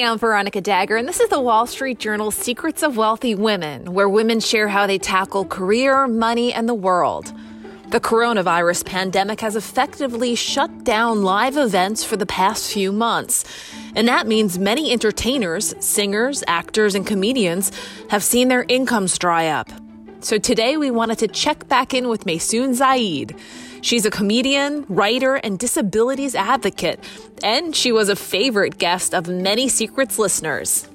Hey, I'm Veronica Dagher, and this is the Wall Street Journal's Secrets of Wealthy Women, where women share how they tackle career, money, and the world. The coronavirus pandemic has effectively shut down live events for the past few months. And that means many entertainers, singers, actors, and comedians have seen their incomes dry up. So today we wanted to check back in with Maysoon Zayid. She's a comedian, writer, and disabilities advocate, and she was a favorite guest of many Secrets listeners.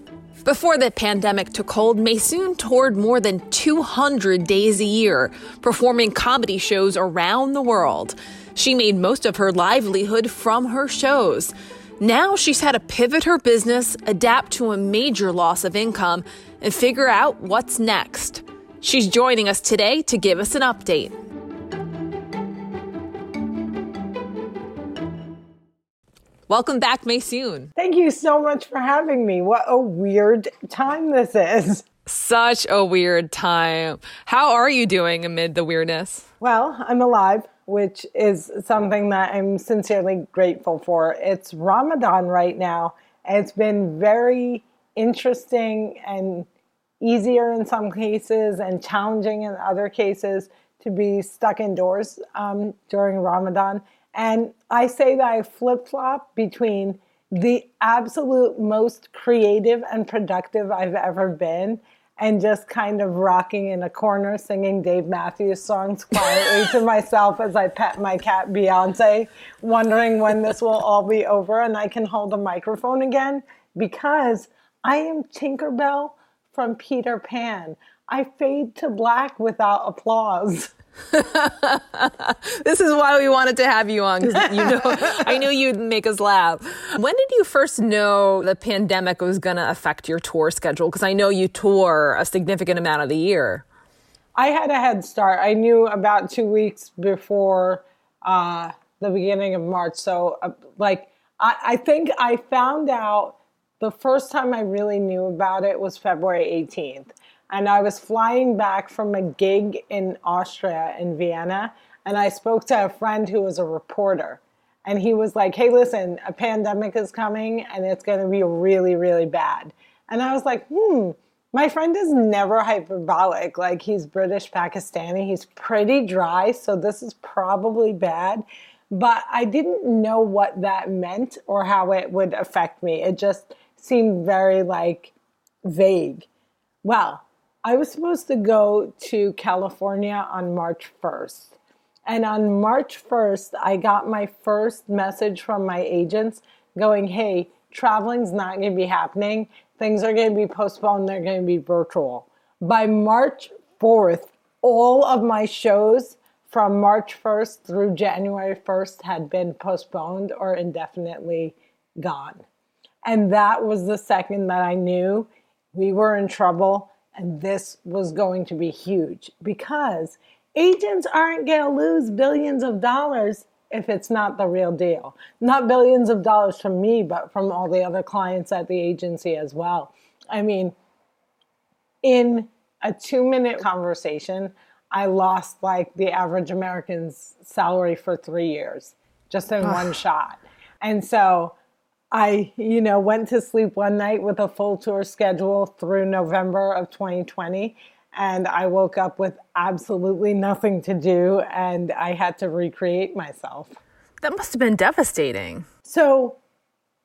Before the pandemic took hold, Maysoon toured more than 200 days a year, performing comedy shows around the world. She made most of her livelihood from her shows. Now she's had to pivot her business, adapt to a major loss of income, and figure out what's next. She's joining us today to give us an update. Welcome back, Maysoon. Thank you so much for having me. What a weird time this is. Such a weird time. How are you doing amid the weirdness? Well, I'm alive, which is something that I'm sincerely grateful for. It's Ramadan right now. It's been very interesting and easier in some cases and challenging in other cases to be stuck indoors um, during Ramadan. And I say that I flip flop between the absolute most creative and productive I've ever been and just kind of rocking in a corner singing Dave Matthews songs quietly to myself as I pet my cat Beyonce, wondering when this will all be over and I can hold a microphone again because I am Tinkerbell from Peter Pan. I fade to black without applause. this is why we wanted to have you on because you know I knew you'd make us laugh. When did you first know the pandemic was going to affect your tour schedule? Because I know you tour a significant amount of the year. I had a head start. I knew about two weeks before uh, the beginning of March. So, uh, like, I, I think I found out the first time I really knew about it was February 18th and I was flying back from a gig in Austria in Vienna, and I spoke to a friend who was a reporter. And he was like, hey, listen, a pandemic is coming and it's going to be really, really bad. And I was like, hmm, my friend is never hyperbolic. Like, he's British Pakistani, he's pretty dry, so this is probably bad. But I didn't know what that meant or how it would affect me. It just seemed very like vague. Well, I was supposed to go to California on March 1st. And on March 1st, I got my first message from my agents going, hey, traveling's not going to be happening. Things are going to be postponed. They're going to be virtual. By March 4th, all of my shows from March 1st through January 1st had been postponed or indefinitely gone. And that was the second that I knew we were in trouble and this was going to be huge because agents aren't going to lose billions of dollars if it's not the real deal. Not billions of dollars from me, but from all the other clients at the agency as well. I mean, in a two minute conversation, I lost like the average American's salary for three years just in one shot. And so I, you know, went to sleep one night with a full tour schedule through November of 2020 and I woke up with absolutely nothing to do and I had to recreate myself. That must have been devastating. So,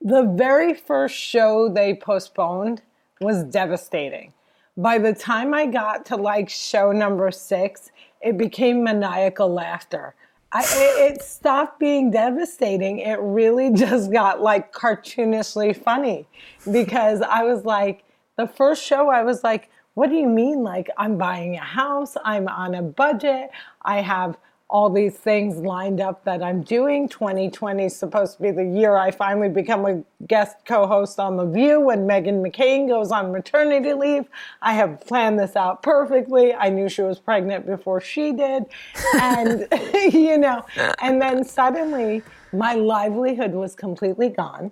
the very first show they postponed was devastating. By the time I got to like show number 6, it became maniacal laughter. I, it, it stopped being devastating. It really just got like cartoonishly funny because I was like, the first show, I was like, what do you mean? Like, I'm buying a house, I'm on a budget, I have all these things lined up that I'm doing. 2020 is supposed to be the year I finally become a guest co host on The View when Meghan McCain goes on maternity leave. I have planned this out perfectly. I knew she was pregnant before she did. And, you know, and then suddenly my livelihood was completely gone.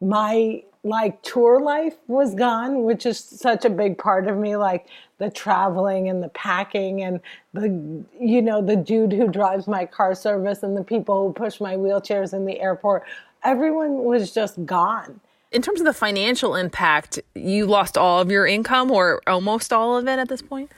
My like tour life was gone, which is such a big part of me, like the traveling and the packing and the you know, the dude who drives my car service and the people who push my wheelchairs in the airport. Everyone was just gone. In terms of the financial impact, you lost all of your income or almost all of it at this point?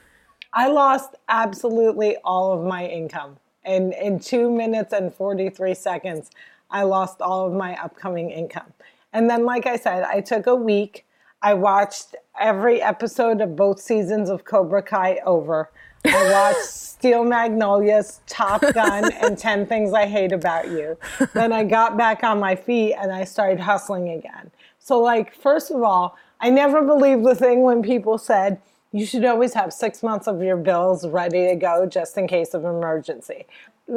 I lost absolutely all of my income. And in two minutes and 43 seconds, I lost all of my upcoming income. And then, like I said, I took a week. I watched every episode of both seasons of Cobra Kai over. I watched Steel Magnolias, Top Gun, and 10 Things I Hate About You. Then I got back on my feet and I started hustling again. So, like, first of all, I never believed the thing when people said, you should always have six months of your bills ready to go just in case of emergency.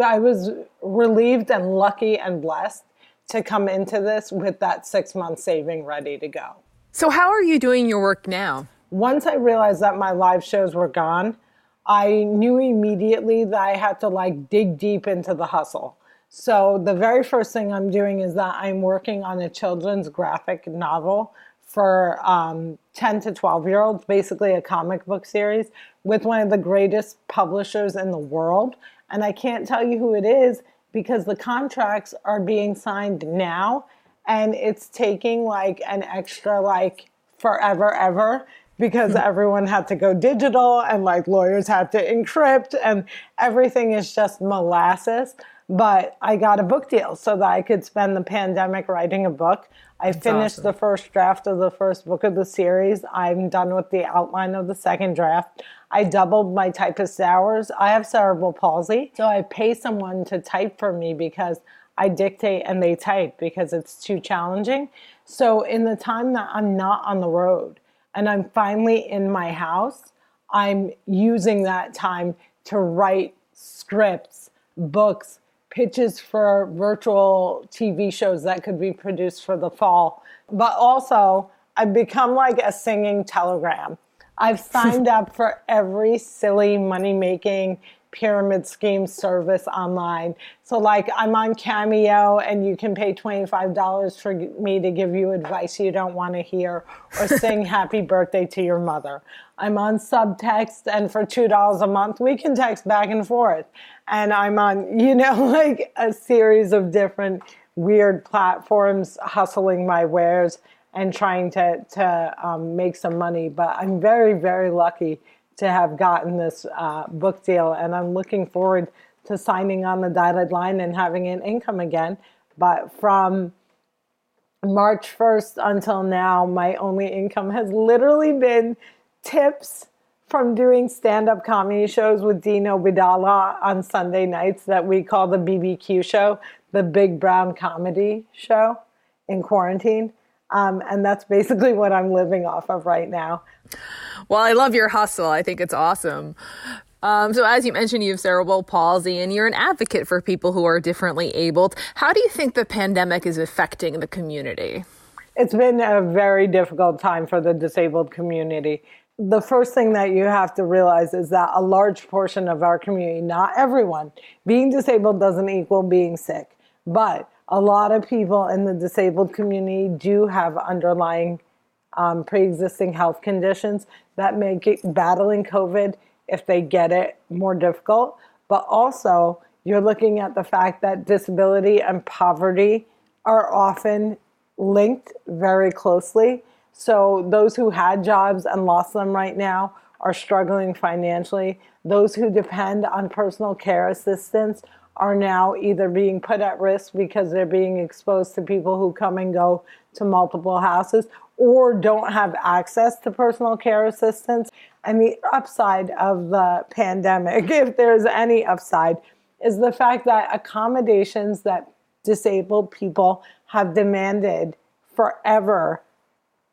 I was relieved and lucky and blessed to come into this with that six month saving ready to go. So, how are you doing your work now? Once I realized that my live shows were gone, I knew immediately that I had to like dig deep into the hustle. So, the very first thing I'm doing is that I'm working on a children's graphic novel for um, 10 to 12 year olds, basically a comic book series with one of the greatest publishers in the world. And I can't tell you who it is because the contracts are being signed now and it's taking like an extra like forever ever because mm-hmm. everyone had to go digital and like lawyers had to encrypt and everything is just molasses but i got a book deal so that i could spend the pandemic writing a book I That's finished awesome. the first draft of the first book of the series. I'm done with the outline of the second draft. I doubled my typist hours. I have cerebral palsy, so I pay someone to type for me because I dictate and they type because it's too challenging. So, in the time that I'm not on the road and I'm finally in my house, I'm using that time to write scripts, books, pitches for virtual TV shows that could be produced for the fall. But also, I've become like a singing telegram. I've signed up for every silly money making pyramid scheme service online. So, like, I'm on Cameo, and you can pay $25 for me to give you advice you don't want to hear or sing happy birthday to your mother. I'm on Subtext, and for $2 a month, we can text back and forth. And I'm on, you know, like a series of different weird platforms hustling my wares and trying to, to um, make some money. But I'm very, very lucky to have gotten this uh, book deal, and I'm looking forward to signing on the dotted line and having an income again. But from March 1st until now, my only income has literally been tips from doing stand-up comedy shows with Dean Obeidallah on Sunday nights that we call the BBQ show, the Big Brown Comedy Show in quarantine. Um, and that's basically what I'm living off of right now. Well, I love your hustle. I think it's awesome. Um, so, as you mentioned, you have cerebral palsy and you're an advocate for people who are differently abled. How do you think the pandemic is affecting the community? It's been a very difficult time for the disabled community. The first thing that you have to realize is that a large portion of our community, not everyone, being disabled doesn't equal being sick, but a lot of people in the disabled community do have underlying um, pre-existing health conditions that make it, battling COVID, if they get it, more difficult. But also, you're looking at the fact that disability and poverty are often linked very closely. So those who had jobs and lost them right now are struggling financially. Those who depend on personal care assistance are now either being put at risk because they're being exposed to people who come and go to multiple houses or don't have access to personal care assistance. And the upside of the pandemic, if there's any upside, is the fact that accommodations that disabled people have demanded forever,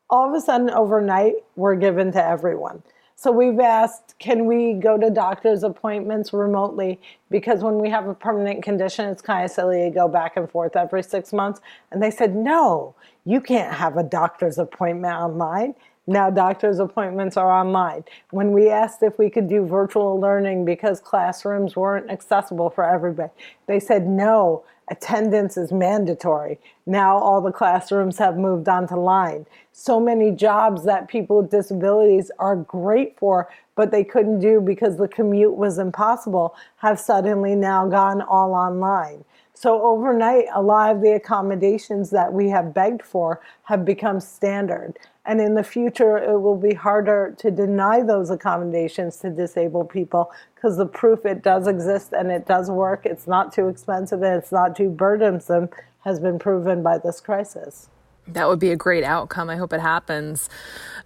all of a sudden overnight were given to everyone. So we've asked, can we go to doctor's appointments remotely? Because when we have a permanent condition, it's kind of silly to go back and forth every six months. And they said, no, you can't have a doctor's appointment online. Now doctor's appointments are online. When we asked if we could do virtual learning because classrooms weren't accessible for everybody, they said no, attendance is mandatory. Now all the classrooms have moved onto line. So many jobs that people with disabilities are great for, but they couldn't do because the commute was impossible, have suddenly now gone all online. So overnight, a lot of the accommodations that we have begged for have become standard. And in the future, it will be harder to deny those accommodations to disabled people because the proof it does exist and it does work, it's not too expensive and it's not too burdensome, has been proven by this crisis. That would be a great outcome. I hope it happens.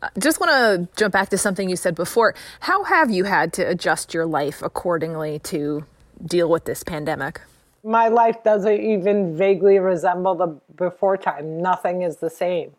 Uh, just want to jump back to something you said before. How have you had to adjust your life accordingly to deal with this pandemic? My life doesn't even vaguely resemble the before time. Nothing is the same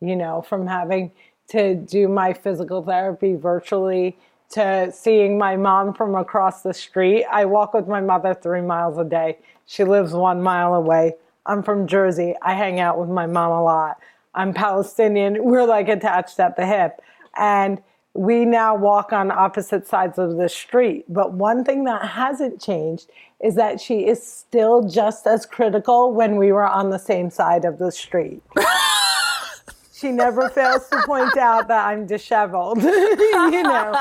you know, from having to do my physical therapy virtually to seeing my mom from across the street. I walk with my mother three miles a day. She lives one mile away. I'm from Jersey. I hang out with my mom a lot. I'm Palestinian. We're like attached at the hip. And we now walk on opposite sides of the street. But one thing that hasn't changed is that she is still just as critical when we were on the same side of the street. she never fails to point out that I'm disheveled, you know.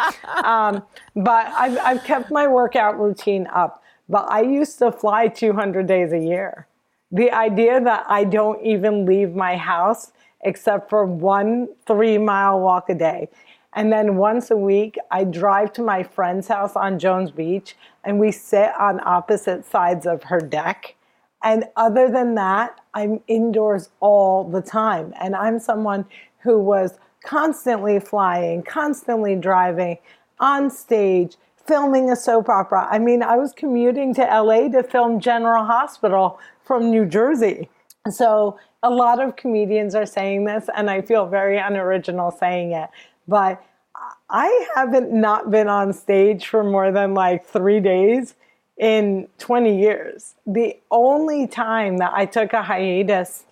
Um, but I've, I've kept my workout routine up. But I used to fly 200 days a year. The idea that I don't even leave my house except for one three mile walk a day. And then once a week, I drive to my friend's house on Jones Beach and we sit on opposite sides of her deck and other than that, I'm indoors all the time. And I'm someone who was constantly flying, constantly driving, on stage, filming a soap opera. I mean, I was commuting to LA to film General Hospital from New Jersey. So a lot of comedians are saying this, and I feel very unoriginal saying it. But I haven't not been on stage for more than like three days in 20 years. The only time that I took a hiatus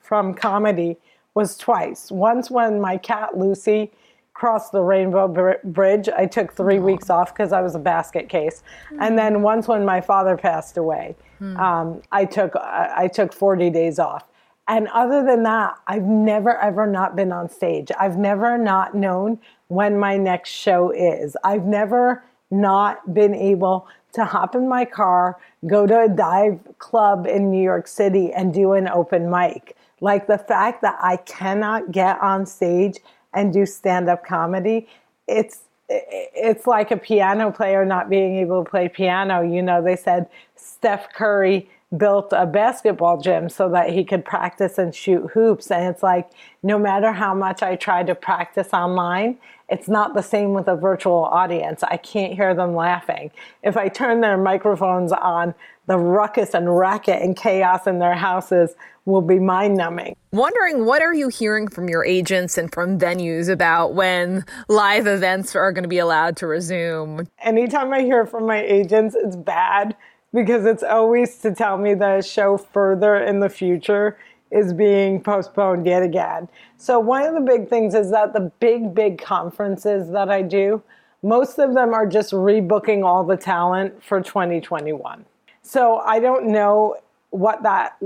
from comedy was twice. Once when my cat Lucy crossed the Rainbow Br- Bridge, I took three weeks off because I was a basket case, mm-hmm. and then once when my father passed away, mm-hmm. um, I took I took 40 days off. And other than that, I've never ever not been on stage. I've never not known when my next show is. I've never not been able to hop in my car, go to a dive club in New York City and do an open mic. Like the fact that I cannot get on stage and do stand up comedy, it's it's like a piano player not being able to play piano. You know, they said Steph Curry built a basketball gym so that he could practice and shoot hoops. And it's like, no matter how much I try to practice online, it's not the same with a virtual audience. I can't hear them laughing. If I turn their microphones on, the ruckus and racket and chaos in their houses will be mind numbing. Wondering what are you hearing from your agents and from venues about when live events are going to be allowed to resume? Anytime I hear from my agents, it's bad because it's always to tell me the show further in the future is being postponed yet again. So, one of the big things is that the big, big conferences that I do, most of them are just rebooking all the talent for 2021. So, I don't know what that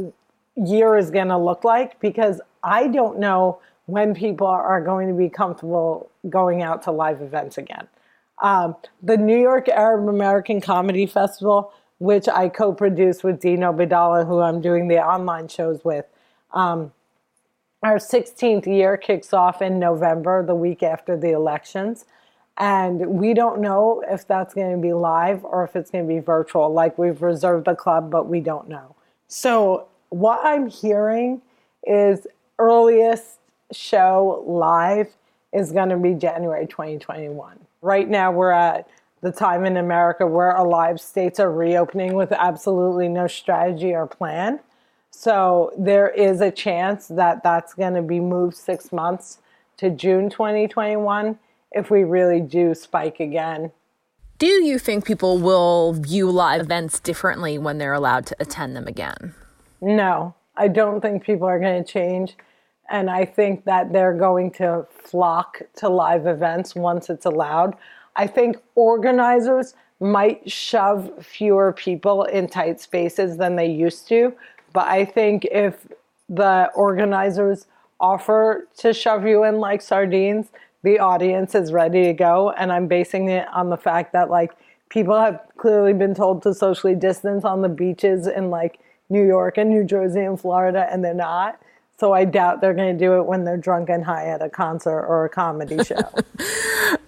year is going to look like because I don't know when people are going to be comfortable going out to live events again. Um, the New York Arab American Comedy Festival which I co produce with Dean Obeidallah, who I'm doing the online shows with. Um, our 16th year kicks off in November, the week after the elections. And we don't know if that's going to be live or if it's going to be virtual. Like we've reserved the club, but we don't know. So, what I'm hearing is earliest show live is going to be January 2021. Right now, we're at the time in America where alive states are reopening with absolutely no strategy or plan. So there is a chance that that's going to be moved six months to June 2021. if we really do spike again. Do you think people will view live events differently when they're allowed to attend them again? No, I don't think people are going to change. And I think that they're going to flock to live events once it's allowed. I think organizers might shove fewer people in tight spaces than they used to. But I think if the organizers offer to shove you in like sardines, the audience is ready to go. And I'm basing it on the fact that like people have clearly been told to socially distance on the beaches in like New York and New Jersey and Florida, and they're not. So I doubt they're going to do it when they're drunk and high at a concert or a comedy show.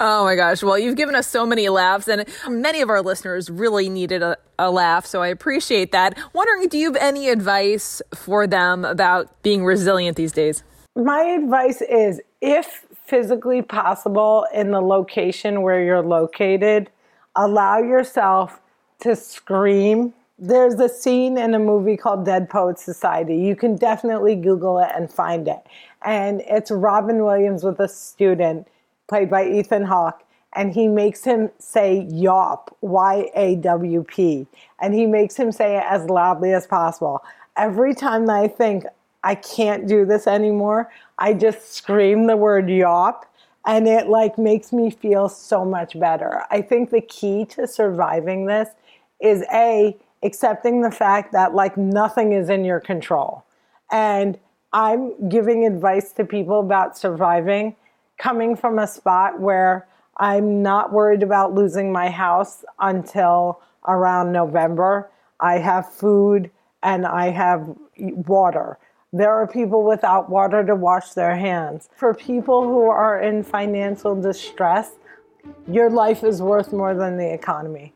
oh my gosh. Well, you've given us so many laughs, and many of our listeners really needed a, a, laugh. So I appreciate that. Wondering, do you have any advice for them about being resilient these days? My advice is if physically possible in the location where you're located, allow yourself to scream there's a scene in a movie called Dead Poets Society. You can definitely Google it and find it. And it's Robin Williams with a student played by Ethan Hawke. And he makes him say YAWP, Y A W P. And he makes him say it as loudly as possible. Every time that I think I can't do this anymore, I just scream the word YAWP and it like makes me feel so much better. I think the key to surviving this is A, accepting the fact that like nothing is in your control. And I'm giving advice to people about surviving coming from a spot where I'm not worried about losing my house until around November. I have food and I have water. There are people without water to wash their hands. For people who are in financial distress, your life is worth more than the economy.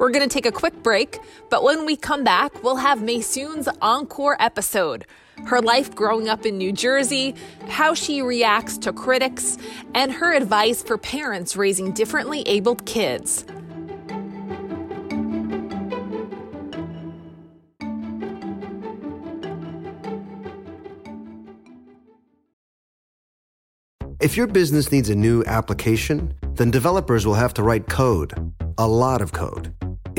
We're going to take a quick break, but when we come back, we'll have Maysoon's encore episode her life growing up in New Jersey, how she reacts to critics, and her advice for parents raising differently abled kids. If your business needs a new application, then developers will have to write code, a lot of code.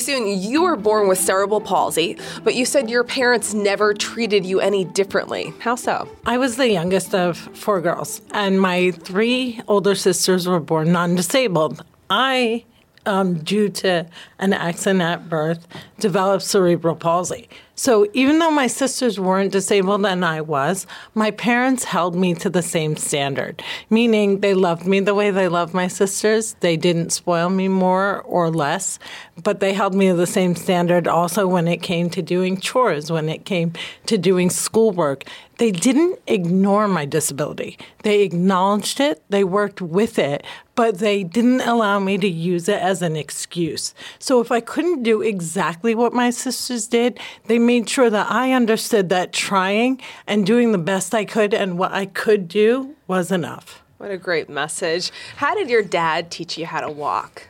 Maysoon, you were born with cerebral palsy, but you said your parents never treated you any differently. How so? I was the youngest of four girls, and my three older sisters were born non disabled. I um, due to an accident at birth, developed cerebral palsy. So even though my sisters weren't disabled and I was, my parents held me to the same standard, meaning they loved me the way they loved my sisters. They didn't spoil me more or less, but they held me to the same standard also when it came to doing chores, when it came to doing schoolwork. They didn't ignore my disability. They acknowledged it, they worked with it, but they didn't allow me to use it as an excuse. So if I couldn't do exactly what my sisters did, they made sure that I understood that trying and doing the best I could and what I could do was enough. What a great message. How did your dad teach you how to walk?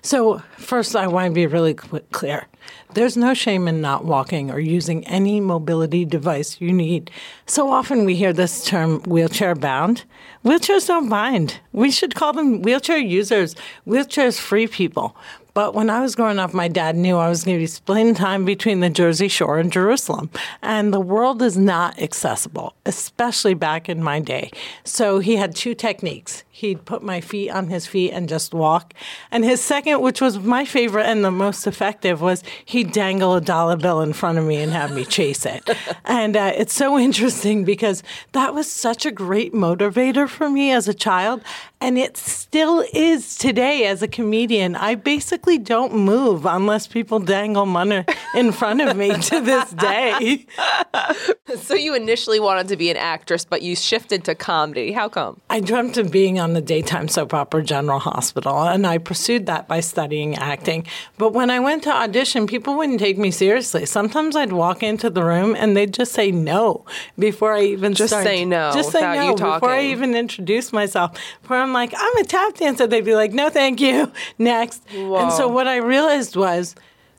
So, first, I want to be really clear. There's no shame in not walking or using any mobility device you need. So often we hear this term wheelchair bound. Wheelchairs don't bind. We should call them wheelchair users, wheelchairs free people. But when I was growing up, my dad knew I was going to be splitting time between the Jersey Shore and Jerusalem. And the world is not accessible, especially back in my day. So he had two techniques. He'd put my feet on his feet and just walk. And his second, which was my favorite and the most effective, was he'd dangle a dollar bill in front of me and have me chase it. and uh, it's so interesting because that was such a great motivator for me as a child. And it still is today as a comedian. I basically don't move unless people dangle money in front of me to this day. so you initially wanted to be an actress, but you shifted to comedy. How come? I dreamt of being on the daytime soap opera General Hospital, and I pursued that by studying acting. But when I went to audition, people wouldn't take me seriously. Sometimes I'd walk into the room and they'd just say no before I even just start. say no. Just say no before I even introduce myself. Where I'm like, I'm a tap dancer. They'd be like, No, thank you. Next. Whoa. And so what I realized was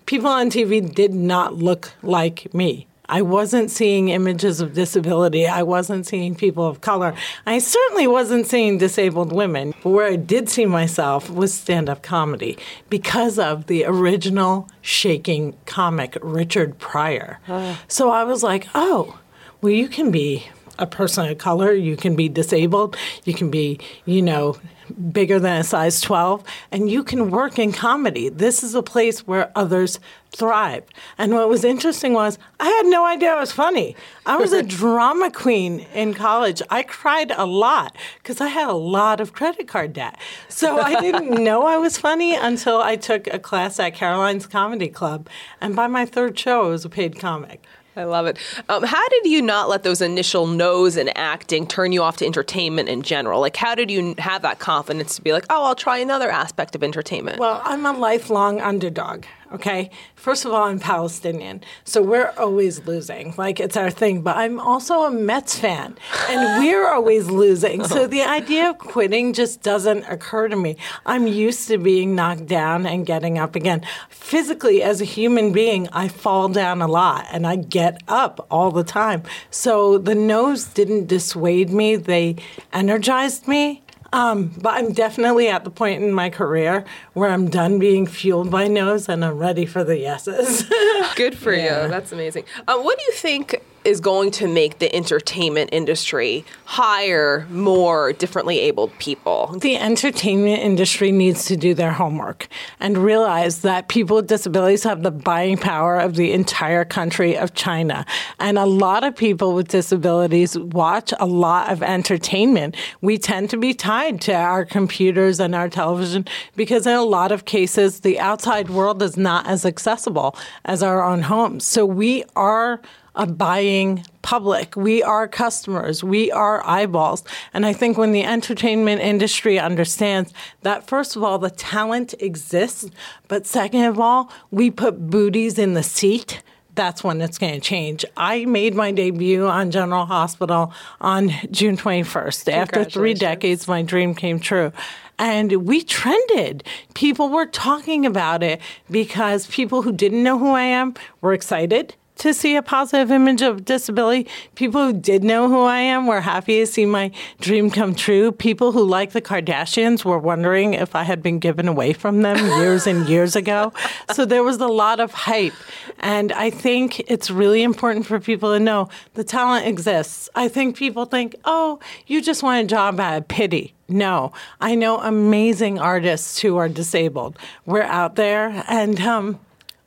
people on TV did not look like me. I wasn't seeing images of disability. I wasn't seeing people of color. I certainly wasn't seeing disabled women. But where I did see myself was stand up comedy because of the original shaking comic, Richard Pryor. Uh. So I was like, oh, well, you can be a person of color, you can be disabled, you can be, you know, bigger than a size 12, and you can work in comedy. This is a place where others thrive. And what was interesting was I had no idea I was funny. I was a drama queen in college. I cried a lot because I had a lot of credit card debt. So I didn't know I was funny until I took a class at Caroline's Comedy Club. And by my third show, I was a paid comic. I love it. Um, how did you not let those initial no's in acting turn you off to entertainment in general? Like, how did you have that confidence to be like, oh, I'll try another aspect of entertainment? Well, I'm a lifelong underdog. Okay. First of all, I'm Palestinian, so we're always losing. Like it's our thing. But I'm also a Mets fan, and we're always losing. So the oh. idea of quitting just doesn't occur to me. I'm used to being knocked down and getting up again. Physically, as a human being, I fall down a lot and I get up all the time. So the no's didn't dissuade me, they energized me. Um, but I'm definitely at the point in my career where I'm done being fueled by no's and I'm ready for the yeses. Good for yeah. you. That's amazing. Uh, what do you think is going to make the entertainment industry hire more differently abled people. The entertainment industry needs to do their homework and realize that people with disabilities have the buying power of the entire country of China. And a lot of people with disabilities watch a lot of entertainment. We tend to be tied to our computers and our television because in a lot of cases, the outside world is not as accessible as our own homes. So we are a buying public. We are customers. We are eyeballs. And I think when the entertainment industry understands that, first of all, the talent exists, but second of all, we put booties in the seat that's when it's going to change. I made my debut on General Hospital on June 21st. After three decades, my dream came true. And we trended. People were talking about it because people who didn't know who I am were excited to see a positive image of disability. People who did know who I am were happy to see my dream come true. People who like the Kardashians were wondering if I had been given away from them years and years ago. So there was a lot of hype. And I think it's really important for people to know the talent exists. I think people think, oh, you just want a job out of pity. No, I know amazing artists who are disabled. We're out there and um,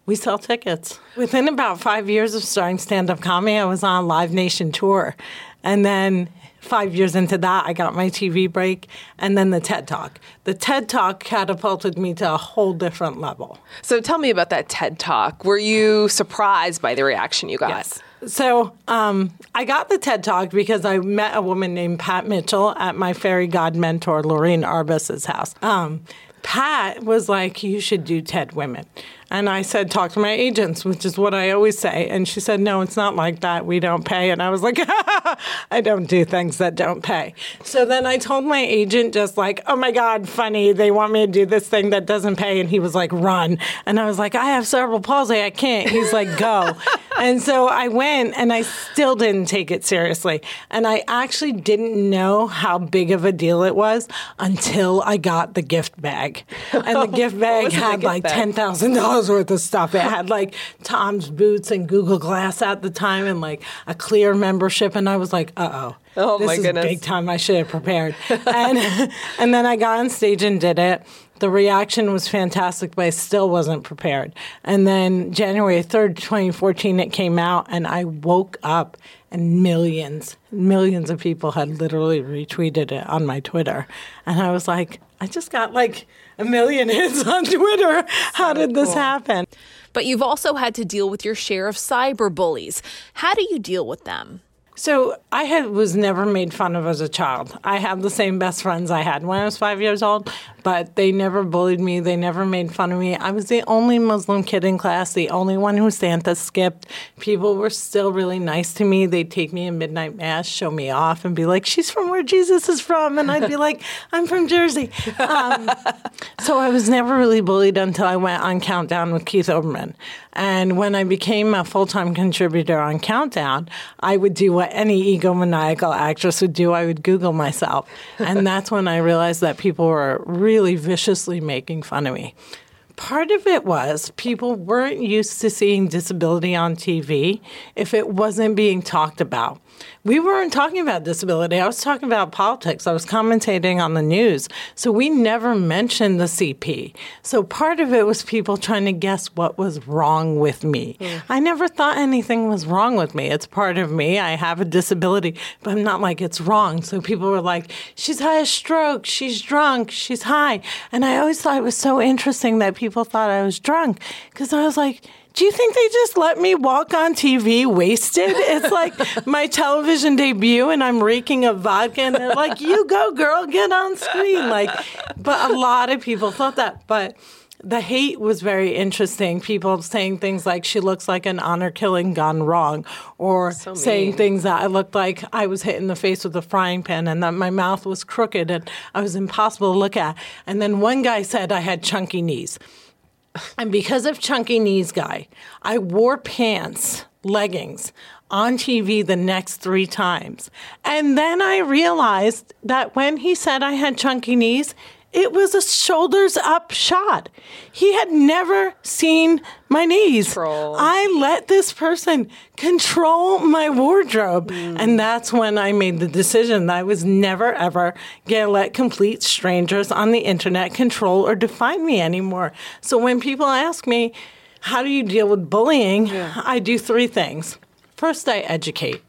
we sell tickets. Within about five years of starting stand up comedy, I was on Live Nation tour. And then five years into that, I got my TV break and then the TED Talk. The TED Talk catapulted me to a whole different level. So tell me about that TED Talk. Were you surprised by the reaction you got? Yes. So um, I got the TED Talk because I met a woman named Pat Mitchell at my fairy god mentor, Loreen Arbus's house. Um, Pat was like, You should do TED Women. And I said, talk to my agents, which is what I always say. And she said, no, it's not like that. We don't pay. And I was like, I don't do things that don't pay. So then I told my agent, just like, oh my God, funny. They want me to do this thing that doesn't pay. And he was like, run. And I was like, I have cerebral palsy. I can't. He's like, go. and so I went and I still didn't take it seriously. And I actually didn't know how big of a deal it was until I got the gift bag. And the gift bag had like $10,000 worth of stuff. It had like Tom's boots and Google Glass at the time and like a clear membership. And I was like, uh oh. Oh this my is goodness. big time. I should have prepared. and and then I got on stage and did it. The reaction was fantastic, but I still wasn't prepared. And then January 3rd, 2014, it came out, and I woke up and millions, millions of people had literally retweeted it on my Twitter. And I was like, I just got like a million hits on Twitter. How did this happen? But you've also had to deal with your share of cyber bullies. How do you deal with them? So I had was never made fun of as a child. I have the same best friends I had when I was five years old, but they never bullied me. They never made fun of me. I was the only Muslim kid in class, the only one who Santa skipped. People were still really nice to me. They'd take me in midnight mass, show me off, and be like, "She's from where Jesus is from," and I'd be like, "I'm from Jersey." Um, so I was never really bullied until I went on Countdown with Keith Olbermann. And when I became a full time contributor on Countdown, I would do what any egomaniacal actress would do I would Google myself. And that's when I realized that people were really viciously making fun of me. Part of it was people weren't used to seeing disability on TV if it wasn't being talked about. We weren't talking about disability. I was talking about politics. I was commentating on the news. So we never mentioned the CP. So part of it was people trying to guess what was wrong with me. Mm. I never thought anything was wrong with me. It's part of me. I have a disability, but I'm not like it's wrong. So people were like, she's had a stroke, she's drunk, she's high. And I always thought it was so interesting that people thought I was drunk because I was like, do you think they just let me walk on TV wasted? It's like my television debut and I'm reeking of vodka and they're like, you go, girl, get on screen. Like, but a lot of people thought that. But the hate was very interesting. People saying things like she looks like an honor killing gone wrong, or so saying things that I looked like I was hit in the face with a frying pan and that my mouth was crooked and I was impossible to look at. And then one guy said I had chunky knees. And because of Chunky Knees Guy, I wore pants, leggings on TV the next three times. And then I realized that when he said I had chunky knees, it was a shoulders up shot. He had never seen my knees. Control. I let this person control my wardrobe. Mm. And that's when I made the decision that I was never, ever going to let complete strangers on the internet control or define me anymore. So when people ask me, how do you deal with bullying? Yeah. I do three things. First, I educate.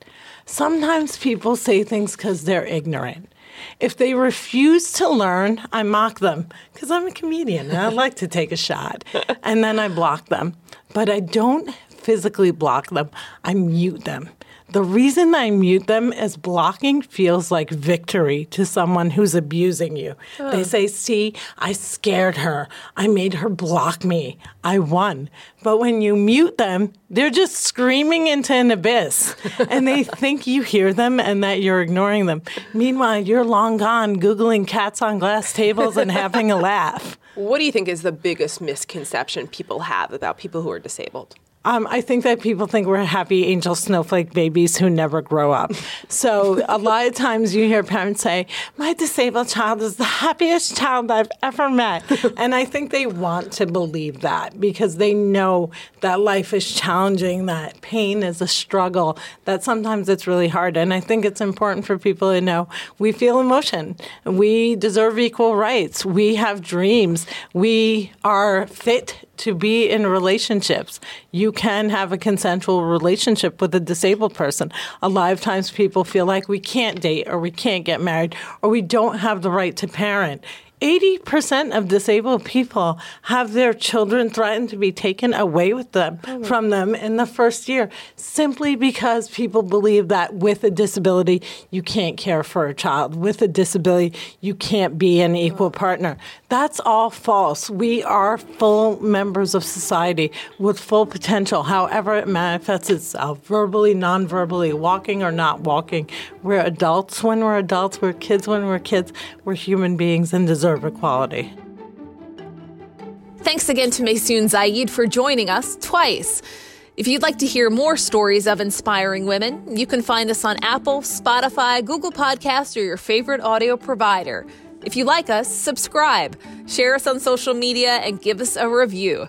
Sometimes people say things because they're ignorant. If they refuse to learn, I mock them because I'm a comedian and I like to take a shot. And then I block them. But I don't physically block them, I mute them. The reason I mute them is blocking feels like victory to someone who's abusing you. They say, See, I scared her. I made her block me. I won. But when you mute them, they're just screaming into an abyss and they think you hear them and that you're ignoring them. Meanwhile, you're long gone Googling cats on glass tables and having a laugh. What do you think is the biggest misconception people have about people who are disabled? Um, I think that people think we're happy angel snowflake babies who never grow up. So a lot of times you hear parents say, "My disabled child is the happiest child I've ever met," and I think they want to believe that because they know that life is challenging, that pain is a struggle, that sometimes it's really hard. And I think it's important for people to know we feel emotion, we deserve equal rights, we have dreams, we are fit to be in relationships. You can have a consensual relationship with a disabled person. A lot of times people feel like we can't date or we can't get married or we don't have the right to parent. 80% of disabled people have their children threatened to be taken away with them oh from them in the first year simply because people believe that with a disability you can't care for a child. With a disability you can't be an equal partner. That's all false. We are full members of society with full potential. However it manifests itself verbally non-verbally walking or not walking. We're adults when we're adults. We're kids when we're kids. We're human beings and deserve equality. Thanks again to Maysoon Zayid for joining us twice. If you'd like to hear more stories of inspiring women, you can find us on Apple, Spotify, Google Podcasts, or your favorite audio provider. If you like us, subscribe, share us on social media, and give us a review.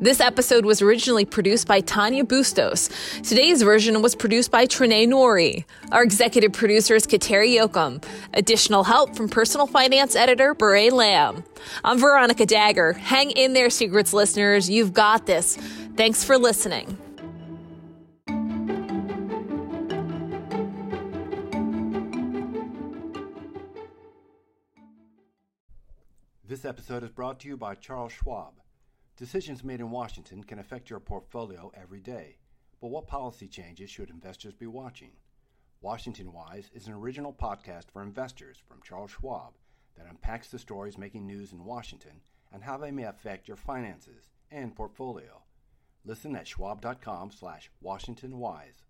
This episode was originally produced by Tanya Bustos. Today's version was produced by Trinae Nori. Our executive producer is Kateri Jochum. Additional help from personal finance editor Beret Lamb. I'm Veronica Dagher. Hang in there, Secrets listeners. You've got this. Thanks for listening. This episode is brought to you by Charles Schwab. Decisions made in Washington can affect your portfolio every day. But what policy changes should investors be watching? Washington Wise is an original podcast for investors from Charles Schwab that unpacks the stories making news in Washington and how they may affect your finances and portfolio. Listen at schwab.com slash washingtonwise.